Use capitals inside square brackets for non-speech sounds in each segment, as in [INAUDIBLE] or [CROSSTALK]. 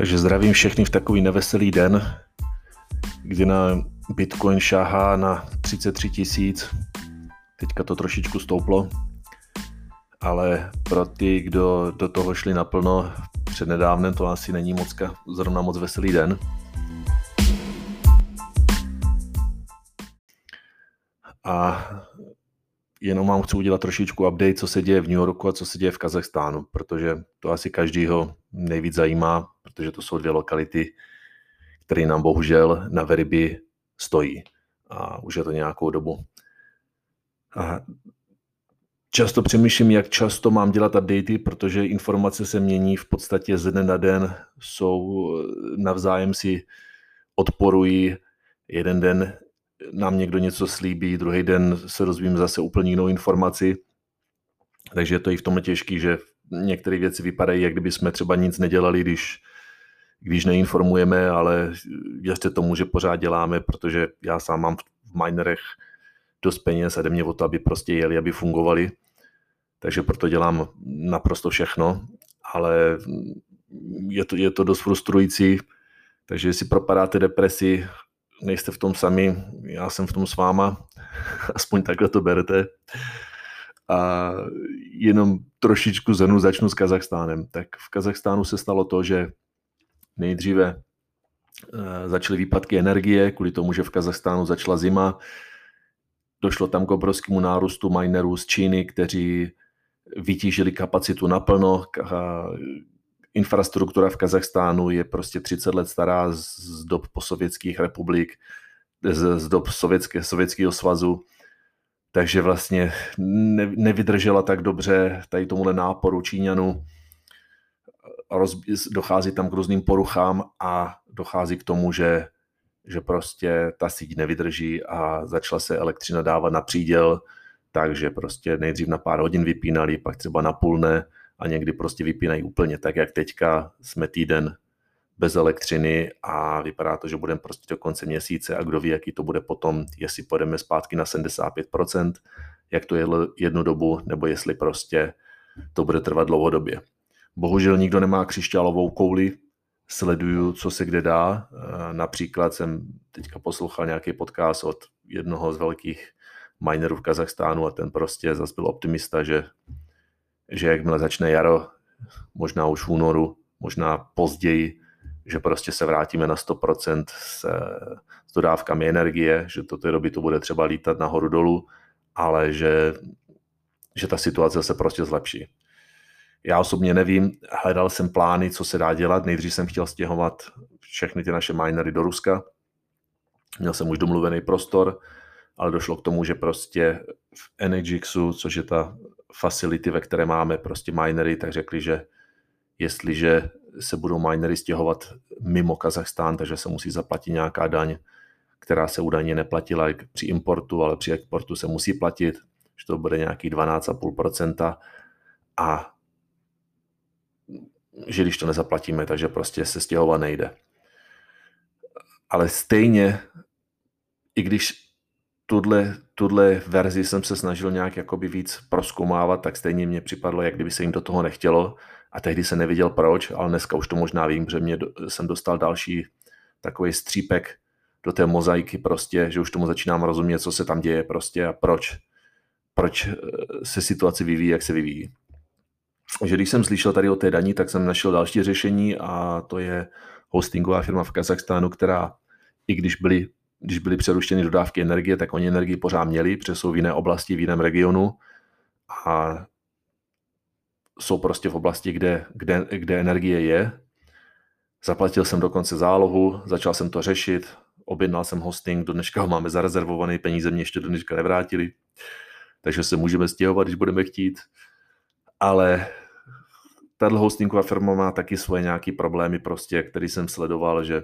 Takže zdravím všechny v takový neveselý den, kdy na Bitcoin šáhá na 33 tisíc. Teďka to trošičku stouplo, ale pro ty, kdo do toho šli naplno přednedávnem, to asi není moc, zrovna moc veselý den. A jenom vám chci udělat trošičku update, co se děje v New Yorku a co se děje v Kazachstánu, protože to asi každýho nejvíc zajímá, protože to jsou dvě lokality, které nám bohužel na Veriby stojí. A už je to nějakou dobu. A často přemýšlím, jak často mám dělat updaty, protože informace se mění v podstatě z dne na den, jsou navzájem si odporují. Jeden den nám někdo něco slíbí, druhý den se dozvím zase úplně jinou informaci. Takže je to i v tom těžký, že některé věci vypadají, jak kdyby jsme třeba nic nedělali, když, když neinformujeme, ale věřte tomu, že pořád děláme, protože já sám mám v minerech dost peněz a jde mě o to, aby prostě jeli, aby fungovali. Takže proto dělám naprosto všechno, ale je to, je to dost frustrující, takže jestli propadáte depresi, nejste v tom sami, já jsem v tom s váma, [LAUGHS] aspoň takhle to berete. A jenom trošičku zhrnu, začnu s Kazachstánem. Tak v Kazachstánu se stalo to, že nejdříve eh, začaly výpadky energie, kvůli tomu, že v Kazachstánu začala zima. Došlo tam k obrovskému nárůstu minerů z Číny, kteří vytížili kapacitu naplno, infrastruktura v Kazachstánu je prostě 30 let stará z dob posovětských republik, z, z dob sovětské, sovětského svazu, takže vlastně ne, nevydržela tak dobře tady tomuhle náporu Číňanů. Roz, dochází tam k různým poruchám a dochází k tomu, že, že prostě ta síť nevydrží a začala se elektřina dávat na příděl, takže prostě nejdřív na pár hodin vypínali, pak třeba na půl ne, a někdy prostě vypínají úplně tak, jak teďka jsme týden bez elektřiny a vypadá to, že budeme prostě do konce měsíce a kdo ví, jaký to bude potom, jestli půjdeme zpátky na 75%, jak to je jednu dobu, nebo jestli prostě to bude trvat dlouhodobě. Bohužel nikdo nemá křišťálovou kouli, sleduju, co se kde dá. Například jsem teďka poslouchal nějaký podcast od jednoho z velkých minerů v Kazachstánu a ten prostě zase byl optimista, že že jakmile začne jaro, možná už v únoru, možná později, že prostě se vrátíme na 100% s, s dodávkami energie, že do té doby to bude třeba lítat nahoru dolů, ale že, že ta situace se prostě zlepší. Já osobně nevím, hledal jsem plány, co se dá dělat. Nejdřív jsem chtěl stěhovat všechny ty naše minery do Ruska. Měl jsem už domluvený prostor, ale došlo k tomu, že prostě v Energixu, což je ta facility, ve které máme prostě minery, tak řekli, že jestliže se budou minery stěhovat mimo Kazachstán, takže se musí zaplatit nějaká daň, která se údajně neplatila při importu, ale při exportu se musí platit, že to bude nějaký 12,5% a že když to nezaplatíme, takže prostě se stěhovat nejde. Ale stejně, i když tuhle, tuhle verzi jsem se snažil nějak jakoby víc proskoumávat, tak stejně mě připadlo, jak kdyby se jim do toho nechtělo a tehdy se neviděl proč, ale dneska už to možná vím, že mě, jsem dostal další takový střípek do té mozaiky prostě, že už tomu začínám rozumět, co se tam děje prostě a proč, proč eh, se situace vyvíjí, jak se vyvíjí. Že když jsem slyšel tady o té daní, tak jsem našel další řešení a to je hostingová firma v Kazachstánu, která i když byly když byly přerušeny dodávky energie, tak oni energii pořád měli, protože jsou v jiné oblasti, v jiném regionu a jsou prostě v oblasti, kde, kde, kde energie je. Zaplatil jsem dokonce zálohu, začal jsem to řešit, objednal jsem hosting, do dneška ho máme zarezervovaný, peníze mě ještě do dneška nevrátili, takže se můžeme stěhovat, když budeme chtít. Ale tato hostingová firma má taky svoje nějaké problémy, prostě, který jsem sledoval, že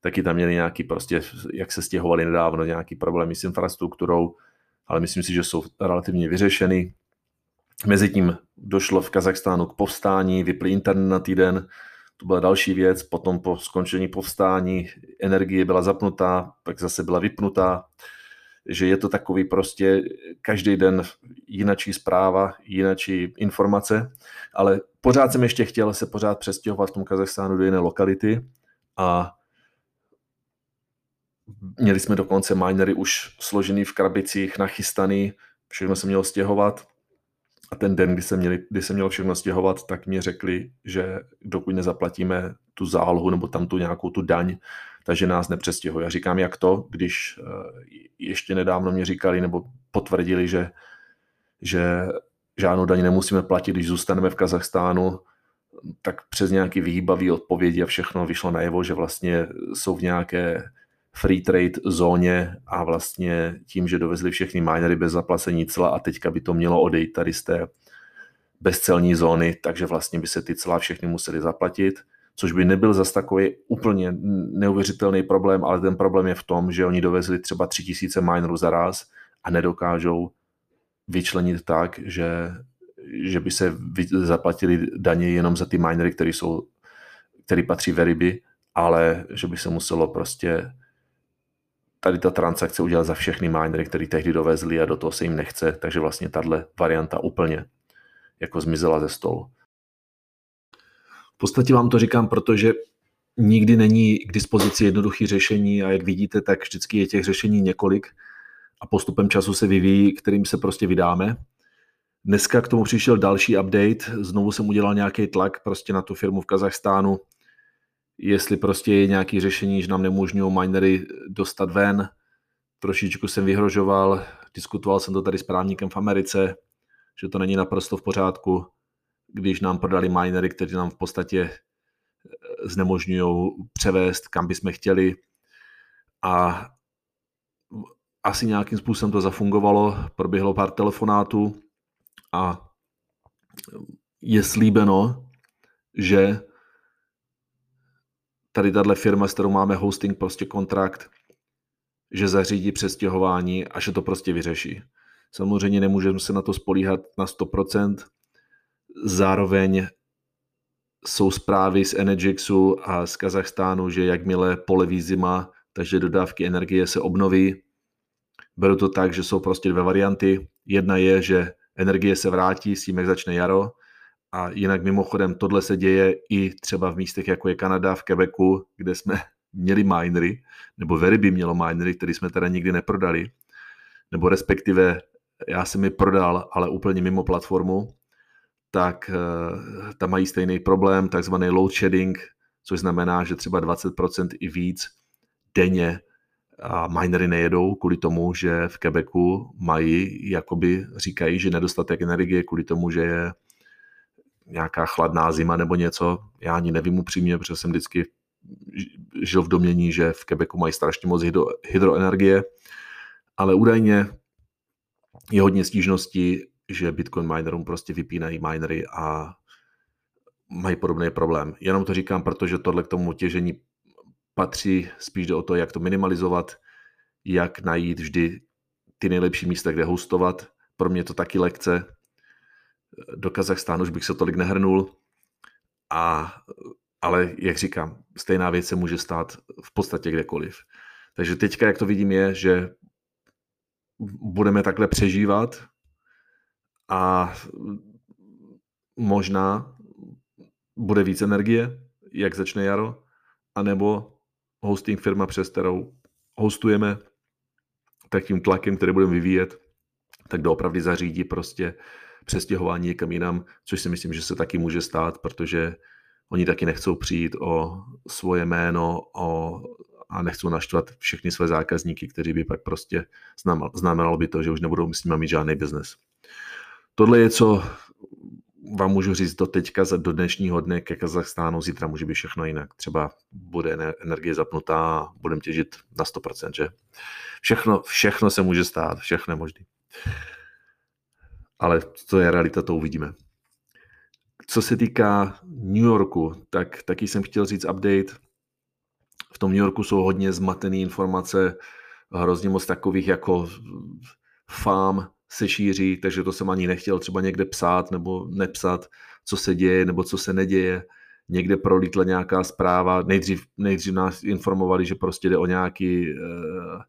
taky tam měli nějaký prostě, jak se stěhovali nedávno, nějaký problémy s infrastrukturou, ale myslím si, že jsou relativně vyřešeny. Mezitím došlo v Kazachstánu k povstání, vypli internet na týden, to byla další věc, potom po skončení povstání energie byla zapnutá, pak zase byla vypnutá, že je to takový prostě každý den jinačí zpráva, jinačí informace, ale pořád jsem ještě chtěl se pořád přestěhovat v tom Kazachstánu do jiné lokality a měli jsme dokonce minery už složený v krabicích, nachystaný, všechno se mělo stěhovat a ten den, kdy se, měli, kdy se mělo všechno stěhovat, tak mě řekli, že dokud nezaplatíme tu zálohu nebo tam tu nějakou tu daň, takže nás nepřestěhují. Já říkám, jak to, když eh, ještě nedávno mě říkali nebo potvrdili, že, že žádnou daň nemusíme platit, když zůstaneme v Kazachstánu, tak přes nějaký výbavý odpovědi a všechno vyšlo najevo, že vlastně jsou v nějaké free trade zóně a vlastně tím, že dovezli všechny minery bez zaplacení cla a teďka by to mělo odejít tady z té bezcelní zóny, takže vlastně by se ty cla všechny museli zaplatit, což by nebyl zas takový úplně neuvěřitelný problém, ale ten problém je v tom, že oni dovezli třeba 3000 minerů za raz a nedokážou vyčlenit tak, že, že by se zaplatili daně jenom za ty minery, které jsou, které patří Veriby, ale že by se muselo prostě tady ta transakce udělat za všechny minery, které tehdy dovezli a do toho se jim nechce, takže vlastně tahle varianta úplně jako zmizela ze stolu. V podstatě vám to říkám, protože nikdy není k dispozici jednoduché řešení a jak vidíte, tak vždycky je těch řešení několik a postupem času se vyvíjí, kterým se prostě vydáme. Dneska k tomu přišel další update, znovu jsem udělal nějaký tlak prostě na tu firmu v Kazachstánu, jestli prostě je nějaký řešení, že nám nemůžou minery dostat ven. Trošičku jsem vyhrožoval, diskutoval jsem to tady s právníkem v Americe, že to není naprosto v pořádku, když nám prodali minery, kteří nám v podstatě eh, znemožňují převést, kam bychom chtěli. A asi nějakým způsobem to zafungovalo, proběhlo pár telefonátů a je slíbeno, že tady tahle firma, s kterou máme hosting prostě kontrakt, že zařídí přestěhování a že to prostě vyřeší. Samozřejmě nemůžeme se na to spolíhat na 100%. Zároveň jsou zprávy z Energixu a z Kazachstánu, že jakmile poleví zima, takže dodávky energie se obnoví. Beru to tak, že jsou prostě dvě varianty. Jedna je, že energie se vrátí s tím, jak začne jaro, a jinak mimochodem tohle se děje i třeba v místech, jako je Kanada, v Quebecu, kde jsme [LAUGHS] měli minery, nebo Very by mělo minery, které jsme teda nikdy neprodali, nebo respektive já jsem je prodal, ale úplně mimo platformu, tak uh, tam mají stejný problém, takzvaný load shedding, což znamená, že třeba 20% i víc denně a minery nejedou kvůli tomu, že v Quebecu mají, jakoby říkají, že nedostatek energie kvůli tomu, že je nějaká chladná zima nebo něco. Já ani nevím upřímně, protože jsem vždycky žil v domění, že v Quebecu mají strašně moc hydro, hydroenergie, ale údajně je hodně stížností, že Bitcoin minerům prostě vypínají minery a mají podobný problém. Jenom to říkám, protože tohle k tomu těžení patří, spíš jde o to, jak to minimalizovat, jak najít vždy ty nejlepší místa, kde hostovat. Pro mě to taky lekce, do Kazachstánu už bych se tolik nehrnul. A, ale jak říkám, stejná věc se může stát v podstatě kdekoliv. Takže teďka, jak to vidím, je, že budeme takhle přežívat a možná bude víc energie, jak začne jaro, anebo hosting firma, přes kterou hostujeme, tak tím tlakem, který budeme vyvíjet, tak doopravdy zařídí prostě přestěhování někam jinam, což si myslím, že se taky může stát, protože oni taky nechcou přijít o svoje jméno o, a nechcou naštvat všechny své zákazníky, kteří by pak prostě znamenalo by to, že už nebudou s nimi mít žádný biznes. Tohle je, co vám můžu říct do teďka, do dnešního dne ke Kazachstánu, zítra může být všechno jinak. Třeba bude energie zapnutá a budeme těžit na 100%, že? Všechno, všechno se může stát, všechno je možné ale to je realita, to uvidíme. Co se týká New Yorku, tak taky jsem chtěl říct update. V tom New Yorku jsou hodně zmatené informace, hrozně moc takových jako fám se šíří, takže to jsem ani nechtěl třeba někde psát nebo nepsat, co se děje nebo co se neděje. Někde prolítla nějaká zpráva, nejdřív, nejdřív nás informovali, že prostě jde o nějaký uh,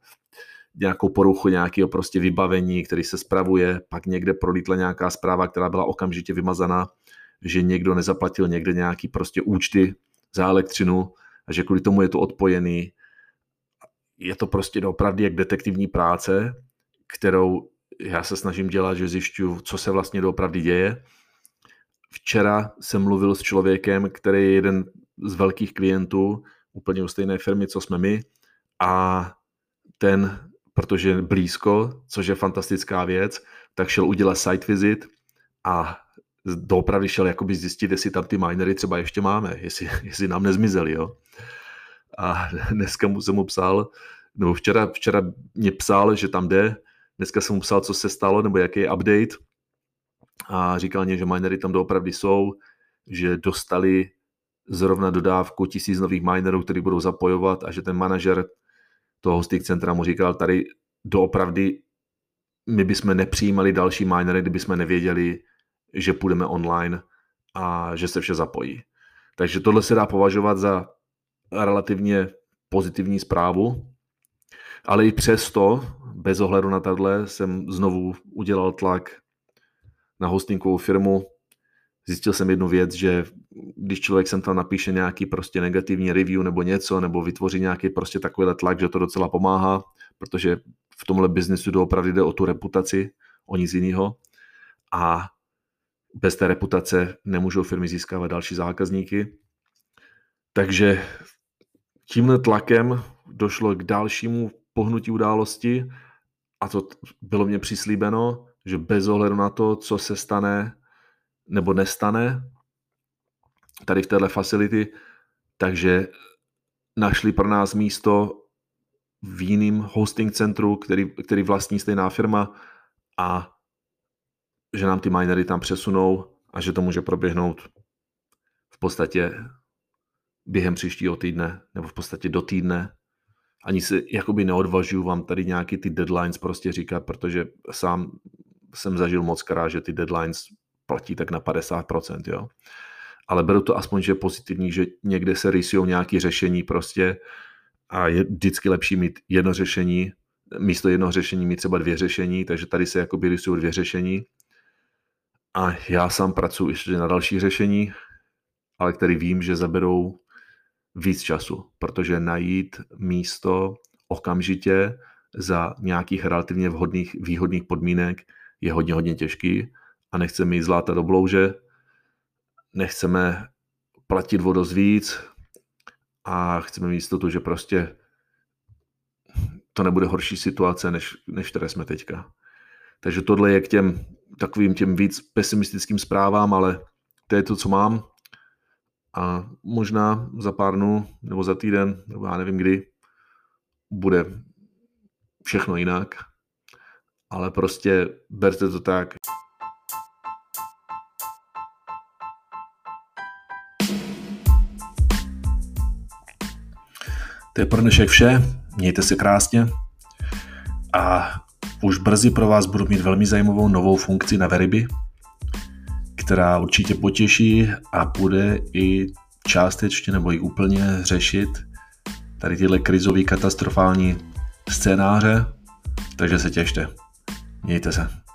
nějakou poruchu nějakého prostě vybavení, který se spravuje, pak někde prolítla nějaká zpráva, která byla okamžitě vymazaná. že někdo nezaplatil někde nějaký prostě účty za elektřinu a že kvůli tomu je to odpojený. Je to prostě opravdu jak detektivní práce, kterou já se snažím dělat, že zjišťuju, co se vlastně doopravdy děje. Včera jsem mluvil s člověkem, který je jeden z velkých klientů, úplně u stejné firmy, co jsme my, a ten, protože blízko, což je fantastická věc, tak šel udělat site visit a doopravdy šel jakoby zjistit, jestli tam ty minery třeba ještě máme, jestli, [LAUGHS] jestli nám nezmizeli, jo. A [LAUGHS] dneska mu jsem mu psal, nebo včera, včera mě psal, že tam jde, dneska jsem mu psal, co se stalo, nebo jaký je update a říkal mě, že minery tam doopravdy jsou, že dostali zrovna dodávku tisíc nových minerů, který budou zapojovat a že ten manažer toho hosting centra mu říkal, tady doopravdy my bychom nepřijímali další minery, kdyby jsme nevěděli, že půjdeme online a že se vše zapojí. Takže tohle se dá považovat za relativně pozitivní zprávu, ale i přesto, bez ohledu na tohle, jsem znovu udělal tlak na hostingovou firmu. Zjistil jsem jednu věc, že když člověk sem tam napíše nějaký prostě negativní review nebo něco, nebo vytvoří nějaký prostě takovýhle tlak, že to docela pomáhá, protože v tomhle biznesu doopravdy jde o tu reputaci, o nic jiného. A bez té reputace nemůžou firmy získávat další zákazníky. Takže tímhle tlakem došlo k dalšímu pohnutí události a to bylo mě přislíbeno, že bez ohledu na to, co se stane nebo nestane tady v téhle facility, takže našli pro nás místo v jiným hosting centru, který, který vlastní stejná firma a že nám ty minery tam přesunou a že to může proběhnout v podstatě během příštího týdne, nebo v podstatě do týdne. Ani si jakoby neodvažuju vám tady nějaký ty deadlines prostě říkat, protože sám jsem zažil moc krát, že ty deadlines platí tak na 50%, jo. Ale beru to aspoň, že je pozitivní, že někde se rysujou nějaké řešení prostě a je vždycky lepší mít jedno řešení, místo jednoho řešení mít třeba dvě řešení, takže tady se jakoby rysují dvě řešení. A já sám pracuji ještě na další řešení, ale který vím, že zaberou víc času, protože najít místo okamžitě za nějakých relativně vhodných, výhodných podmínek je hodně, hodně těžký a nechceme mít zláta do blouže, nechceme platit o víc a chceme mít jistotu, že prostě to nebude horší situace, než, než které jsme teďka. Takže tohle je k těm takovým těm víc pesimistickým zprávám, ale to je to, co mám. A možná za pár dnů, nebo za týden, nebo já nevím kdy, bude všechno jinak. Ale prostě berte to tak. To je pro dnešek vše. Mějte se krásně. A už brzy pro vás budu mít velmi zajímavou novou funkci na Veriby, která určitě potěší a bude i částečně nebo i úplně řešit tady tyhle krizové katastrofální scénáře, takže se těšte. Mějte se.